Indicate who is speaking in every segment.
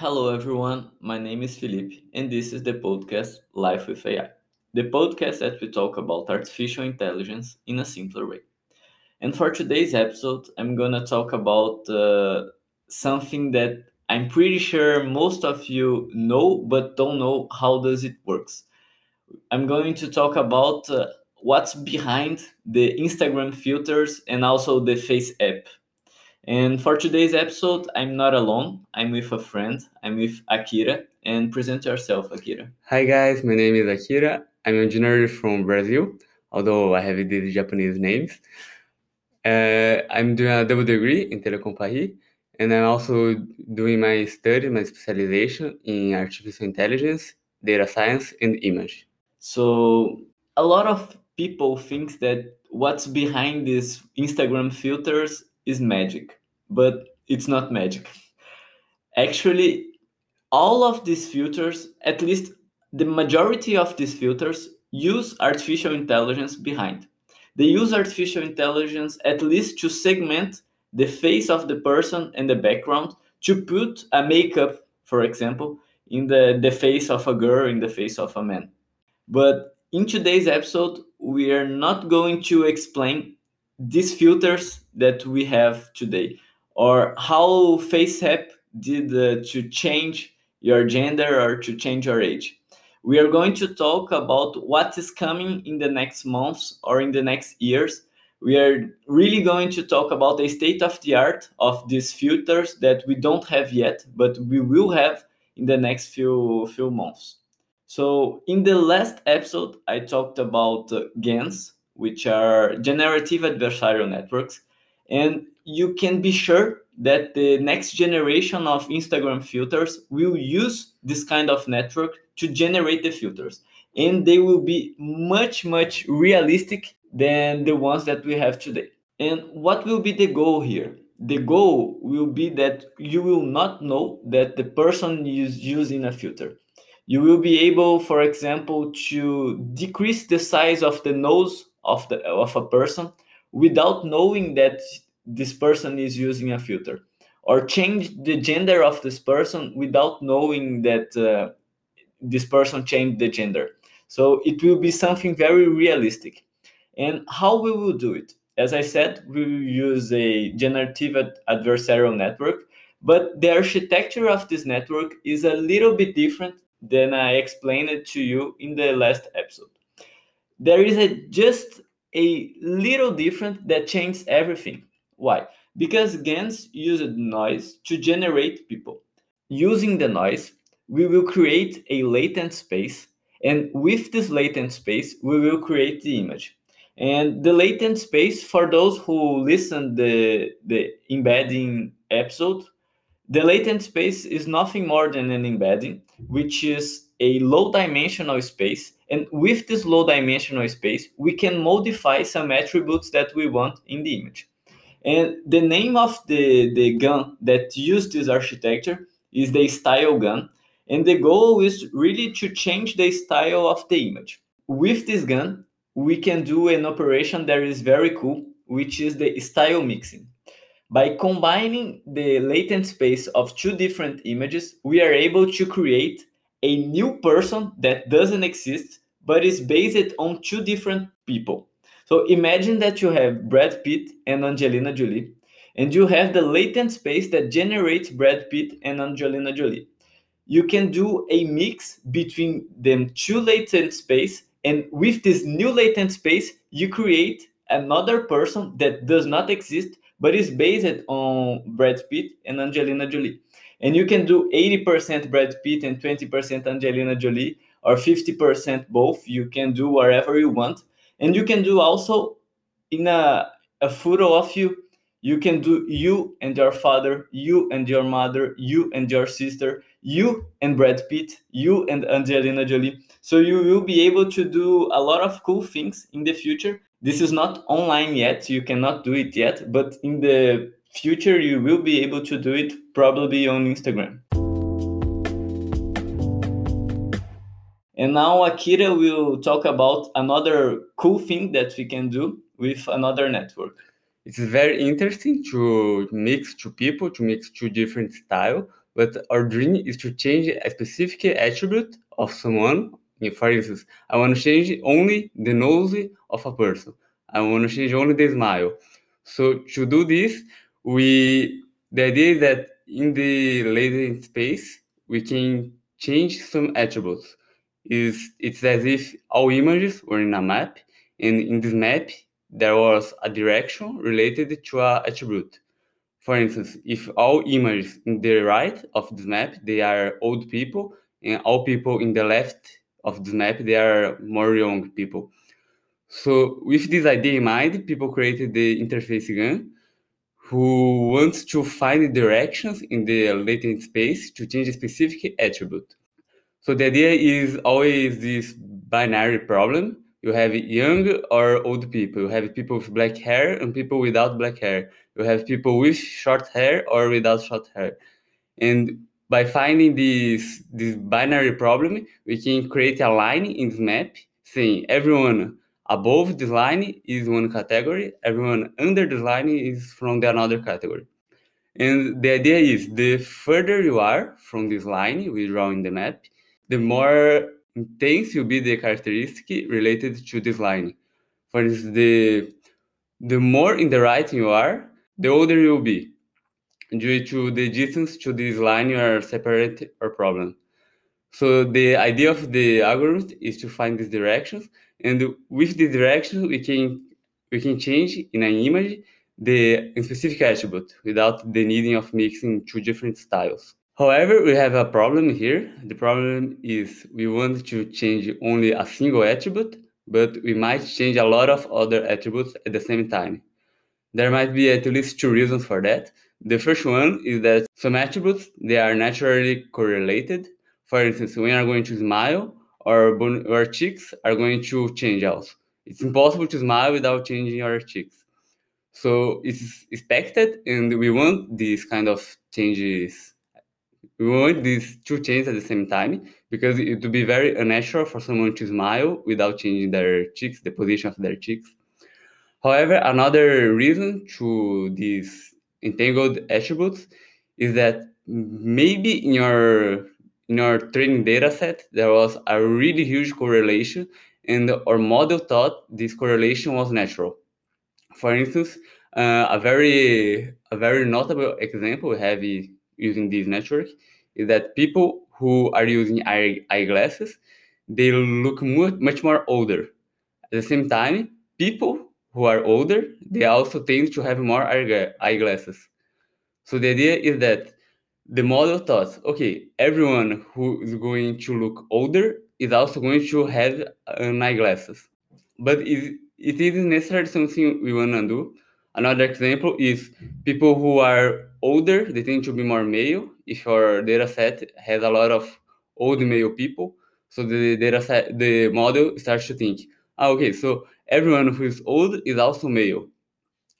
Speaker 1: Hello, everyone. My name is Felipe, and this is the podcast Life with AI, the podcast that we talk about artificial intelligence in a simpler way. And for today's episode, I'm going to talk about uh, something that I'm pretty sure most of you know but don't know how does it works. I'm going to talk about uh, what's behind the Instagram filters and also the Face app. And for today's episode, I'm not alone. I'm with a friend. I'm with Akira. And present yourself, Akira.
Speaker 2: Hi guys, my name is Akira. I'm originally from Brazil, although I have these Japanese names. Uh, I'm doing a double degree in Telecom Paris, and I'm also doing my study, my specialization in artificial intelligence, data science, and image.
Speaker 1: So a lot of people think that what's behind these Instagram filters is magic, but it's not magic. Actually, all of these filters, at least the majority of these filters, use artificial intelligence behind. They use artificial intelligence at least to segment the face of the person and the background to put a makeup, for example, in the, the face of a girl, in the face of a man. But in today's episode, we are not going to explain these filters that we have today or how FaceApp did uh, to change your gender or to change your age. We are going to talk about what is coming in the next months or in the next years. We are really going to talk about the state of the art of these filters that we don't have yet, but we will have in the next few few months. So in the last episode, I talked about uh, GANs, which are generative adversarial networks. And you can be sure that the next generation of Instagram filters will use this kind of network to generate the filters. And they will be much, much realistic than the ones that we have today. And what will be the goal here? The goal will be that you will not know that the person is using a filter. You will be able, for example, to decrease the size of the nose of the of a person without knowing that this person is using a filter or change the gender of this person without knowing that uh, this person changed the gender. So it will be something very realistic. And how we will do it? As i said we will use a generative adversarial network but the architecture of this network is a little bit different than i explained it to you in the last episode there is a just a little different that changes everything. Why? Because GANs used noise to generate people. Using the noise, we will create a latent space, and with this latent space, we will create the image. And the latent space, for those who listen the the embedding episode, the latent space is nothing more than an embedding, which is a low dimensional space. And with this low dimensional space, we can modify some attributes that we want in the image. And the name of the, the GAN that used this architecture is the StyleGAN. And the goal is really to change the style of the image. With this GAN, we can do an operation that is very cool, which is the style mixing. By combining the latent space of two different images, we are able to create a new person that doesn't exist but it's based on two different people. So imagine that you have Brad Pitt and Angelina Jolie, and you have the latent space that generates Brad Pitt and Angelina Jolie. You can do a mix between them two latent space, and with this new latent space, you create another person that does not exist but is based on Brad Pitt and Angelina Jolie. And you can do 80% Brad Pitt and 20% Angelina Jolie or 50% both. You can do whatever you want. And you can do also in a, a photo of you, you can do you and your father, you and your mother, you and your sister, you and Brad Pitt, you and Angelina Jolie. So you will be able to do a lot of cool things in the future this is not online yet, you cannot do it yet, but in the future you will be able to do it probably on Instagram. And now Akira will talk about another cool thing that we can do with another network.
Speaker 2: It's very interesting to mix two people, to mix two different style, but our dream is to change a specific attribute of someone. For instance, I want to change only the nose of a person. I want to change only the smile. So to do this, we the idea is that in the latent space we can change some attributes. Is it's as if all images were in a map, and in this map there was a direction related to a attribute. For instance, if all images in the right of this map they are old people, and all people in the left of this map they are more young people. So with this idea in mind, people created the interface GAN, who wants to find directions in the latent space to change a specific attribute. So the idea is always this binary problem. You have young or old people. You have people with black hair and people without black hair. You have people with short hair or without short hair. And by finding this this binary problem, we can create a line in this map saying everyone above this line is one category, everyone under this line is from the another category. And the idea is the further you are from this line we draw in the map, the more intense will be the characteristic related to this line. For instance, the the more in the right you are, the older you will be. Due to the distance to this line you are separate or problem. So the idea of the algorithm is to find these directions, and with these directions we can we can change in an image the specific attribute without the needing of mixing two different styles. However, we have a problem here. The problem is we want to change only a single attribute, but we might change a lot of other attributes at the same time. There might be at least two reasons for that. The first one is that some attributes, they are naturally correlated. For instance, when you are going to smile, our, our cheeks are going to change also. It's impossible to smile without changing our cheeks. So it's expected, and we want these kind of changes we want these two changes at the same time because it would be very unnatural for someone to smile without changing their cheeks, the position of their cheeks. However, another reason to these entangled attributes is that maybe in your in your training data set there was a really huge correlation and our model thought this correlation was natural. For instance, uh, a very a very notable example we have using this network is that people who are using eye, eyeglasses they look much more older. At the same time people who are older they also tend to have more eyeglasses. So the idea is that the model thought okay everyone who is going to look older is also going to have an eyeglasses. But it isn't necessarily something we want to do Another example is people who are older, they tend to be more male. If your data set has a lot of old male people, so the data set, the model starts to think, ah, okay, so everyone who is old is also male.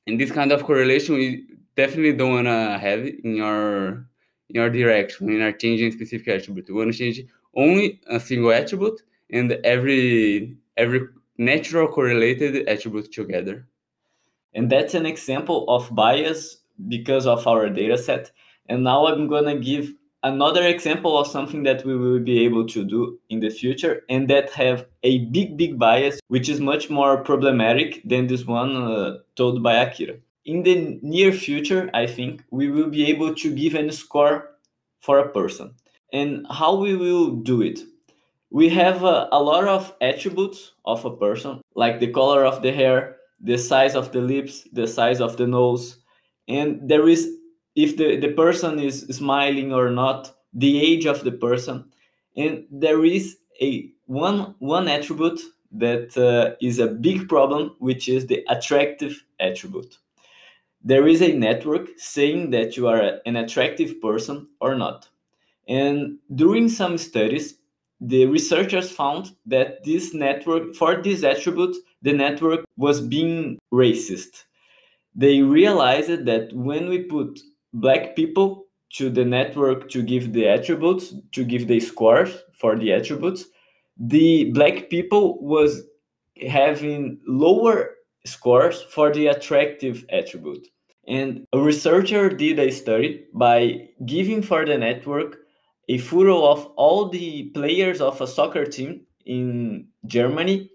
Speaker 2: And this kind of correlation we definitely don't want to have in your in your direction, in our changing specific attribute. We want to change only a single attribute and every every natural correlated attribute together.
Speaker 1: And that's an example of bias because of our data set. And now I'm going to give another example of something that we will be able to do in the future and that have a big, big bias, which is much more problematic than this one uh, told by Akira. In the near future, I think we will be able to give a score for a person. And how we will do it? We have uh, a lot of attributes of a person, like the color of the hair, the size of the lips, the size of the nose, and there is if the, the person is smiling or not, the age of the person, and there is a one one attribute that uh, is a big problem, which is the attractive attribute. There is a network saying that you are an attractive person or not. And during some studies, the researchers found that this network, for this attribute, the network was being racist. They realized that when we put black people to the network to give the attributes, to give the scores for the attributes, the black people was having lower scores for the attractive attribute. And a researcher did a study by giving for the network a photo of all the players of a soccer team in Germany.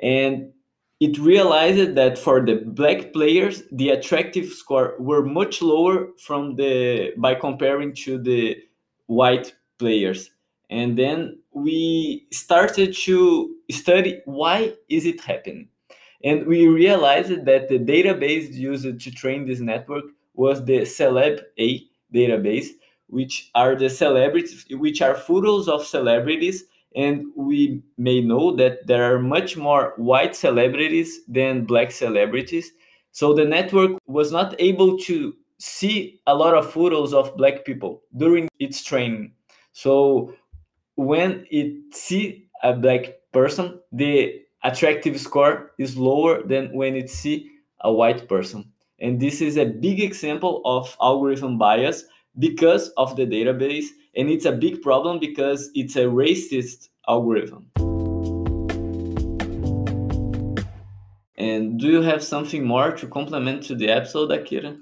Speaker 1: And it realized that for the black players, the attractive score were much lower from the by comparing to the white players. And then we started to study why is it happening and we realized that the database used to train this network was the celeb a database which are the celebrities which are photos of celebrities and we may know that there are much more white celebrities than black celebrities so the network was not able to see a lot of photos of black people during its training so when it see a black person the attractive score is lower than when it see a white person. And this is a big example of algorithm bias because of the database. And it's a big problem because it's a racist algorithm. And do you have something more to complement to the episode, Akira?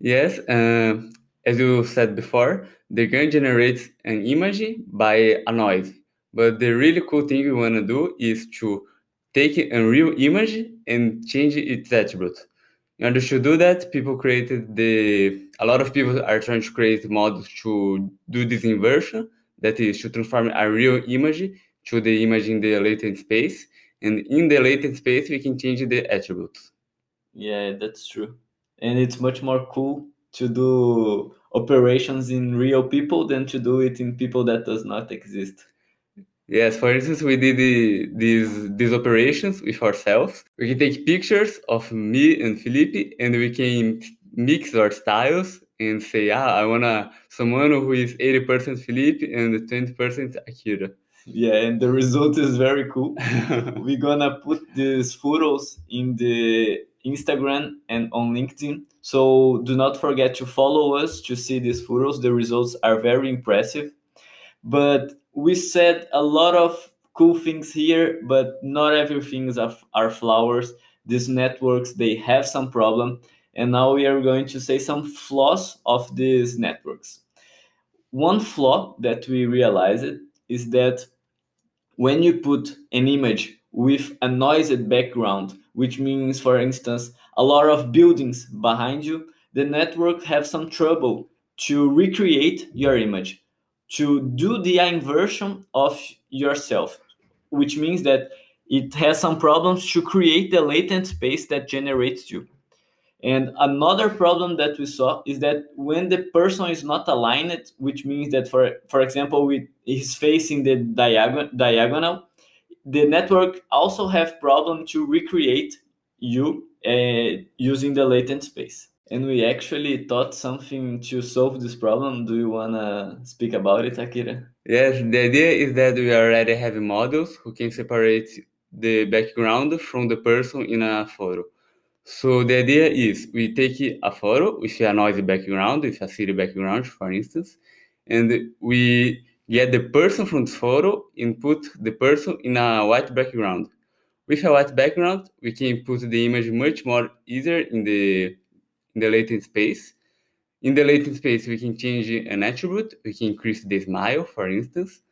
Speaker 2: Yes. Uh, as you said before, the GAN generates an image by a noise. But the really cool thing we want to do is to take a real image and change its attributes. In order to do that, people created the. A lot of people are trying to create models to do this inversion, that is, to transform a real image to the image in the latent space. And in the latent space, we can change the attributes.
Speaker 1: Yeah, that's true. And it's much more cool to do operations in real people than to do it in people that does not exist.
Speaker 2: Yes, for instance, we did the, these these operations with ourselves. We can take pictures of me and Felipe, and we can mix our styles and say, ah, I wanna someone who is eighty percent Felipe and twenty percent Akira.
Speaker 1: Yeah, and the result is very cool. We're gonna put these photos in the Instagram and on LinkedIn. So do not forget to follow us to see these photos. The results are very impressive. But we said a lot of cool things here, but not everything is are flowers. These networks they have some problem, and now we are going to say some flaws of these networks. One flaw that we realized is that when you put an image with a noisy background, which means, for instance, a lot of buildings behind you, the network have some trouble to recreate your image to do the inversion of yourself, which means that it has some problems to create the latent space that generates you. And another problem that we saw is that when the person is not aligned, which means that for for example, with is facing the diagonal diagonal, the network also have problem to recreate you uh, using the latent space and we actually thought something to solve this problem. Do you want to speak about it, Akira?
Speaker 2: Yes, the idea is that we already have models who can separate the background from the person in a photo. So the idea is we take a photo with a noisy background, with a city background, for instance, and we get the person from the photo and put the person in a white background. With a white background, we can put the image much more easier in the in the latent space. In the latent space, we can change an attribute. We can increase the smile, for instance.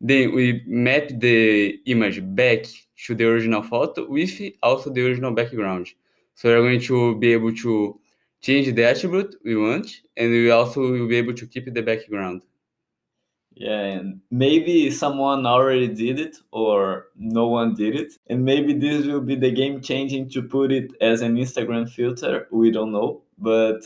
Speaker 2: Then we map the image back to the original photo with also the original background. So we're going to be able to change the attribute we want, and we also will be able to keep the background.
Speaker 1: Yeah, and maybe someone already did it or no one did it. And maybe this will be the game changing to put it as an Instagram filter. We don't know. But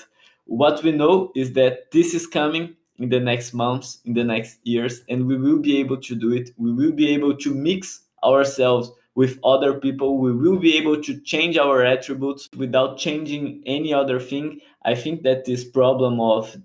Speaker 1: what we know is that this is coming in the next months, in the next years, and we will be able to do it. We will be able to mix ourselves with other people. We will be able to change our attributes without changing any other thing. I think that this problem of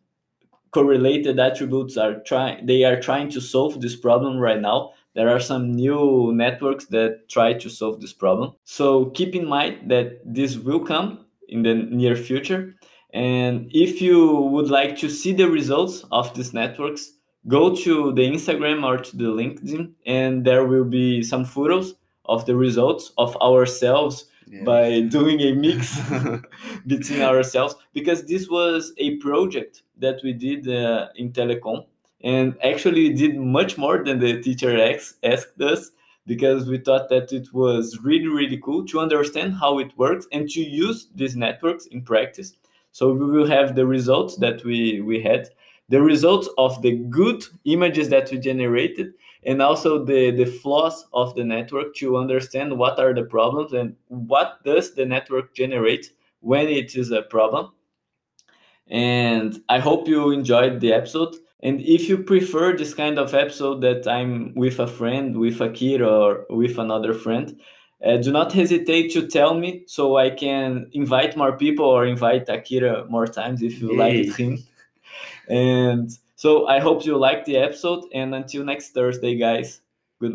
Speaker 1: correlated attributes are trying they are trying to solve this problem right now there are some new networks that try to solve this problem so keep in mind that this will come in the near future and if you would like to see the results of these networks go to the instagram or to the linkedin and there will be some photos of the results of ourselves
Speaker 2: Yes.
Speaker 1: by doing a mix between ourselves because this was a project that we did uh, in telecom and actually did much more than the teacher X asked us because we thought that it was really really cool to understand how it works and to use these networks in practice so we will have the results that we we had the results of the good images that we generated and also the the flaws of the network to understand what are the problems and what does the network generate when it is a problem. And i hope you enjoyed the episode. And if you prefer this kind of episode that i'm with a friend with a kid, or with another friend uh, do not hesitate to tell me so i can invite more people or invite akira more times if you like him and so I hope you liked the episode. And until next Thursday, guys.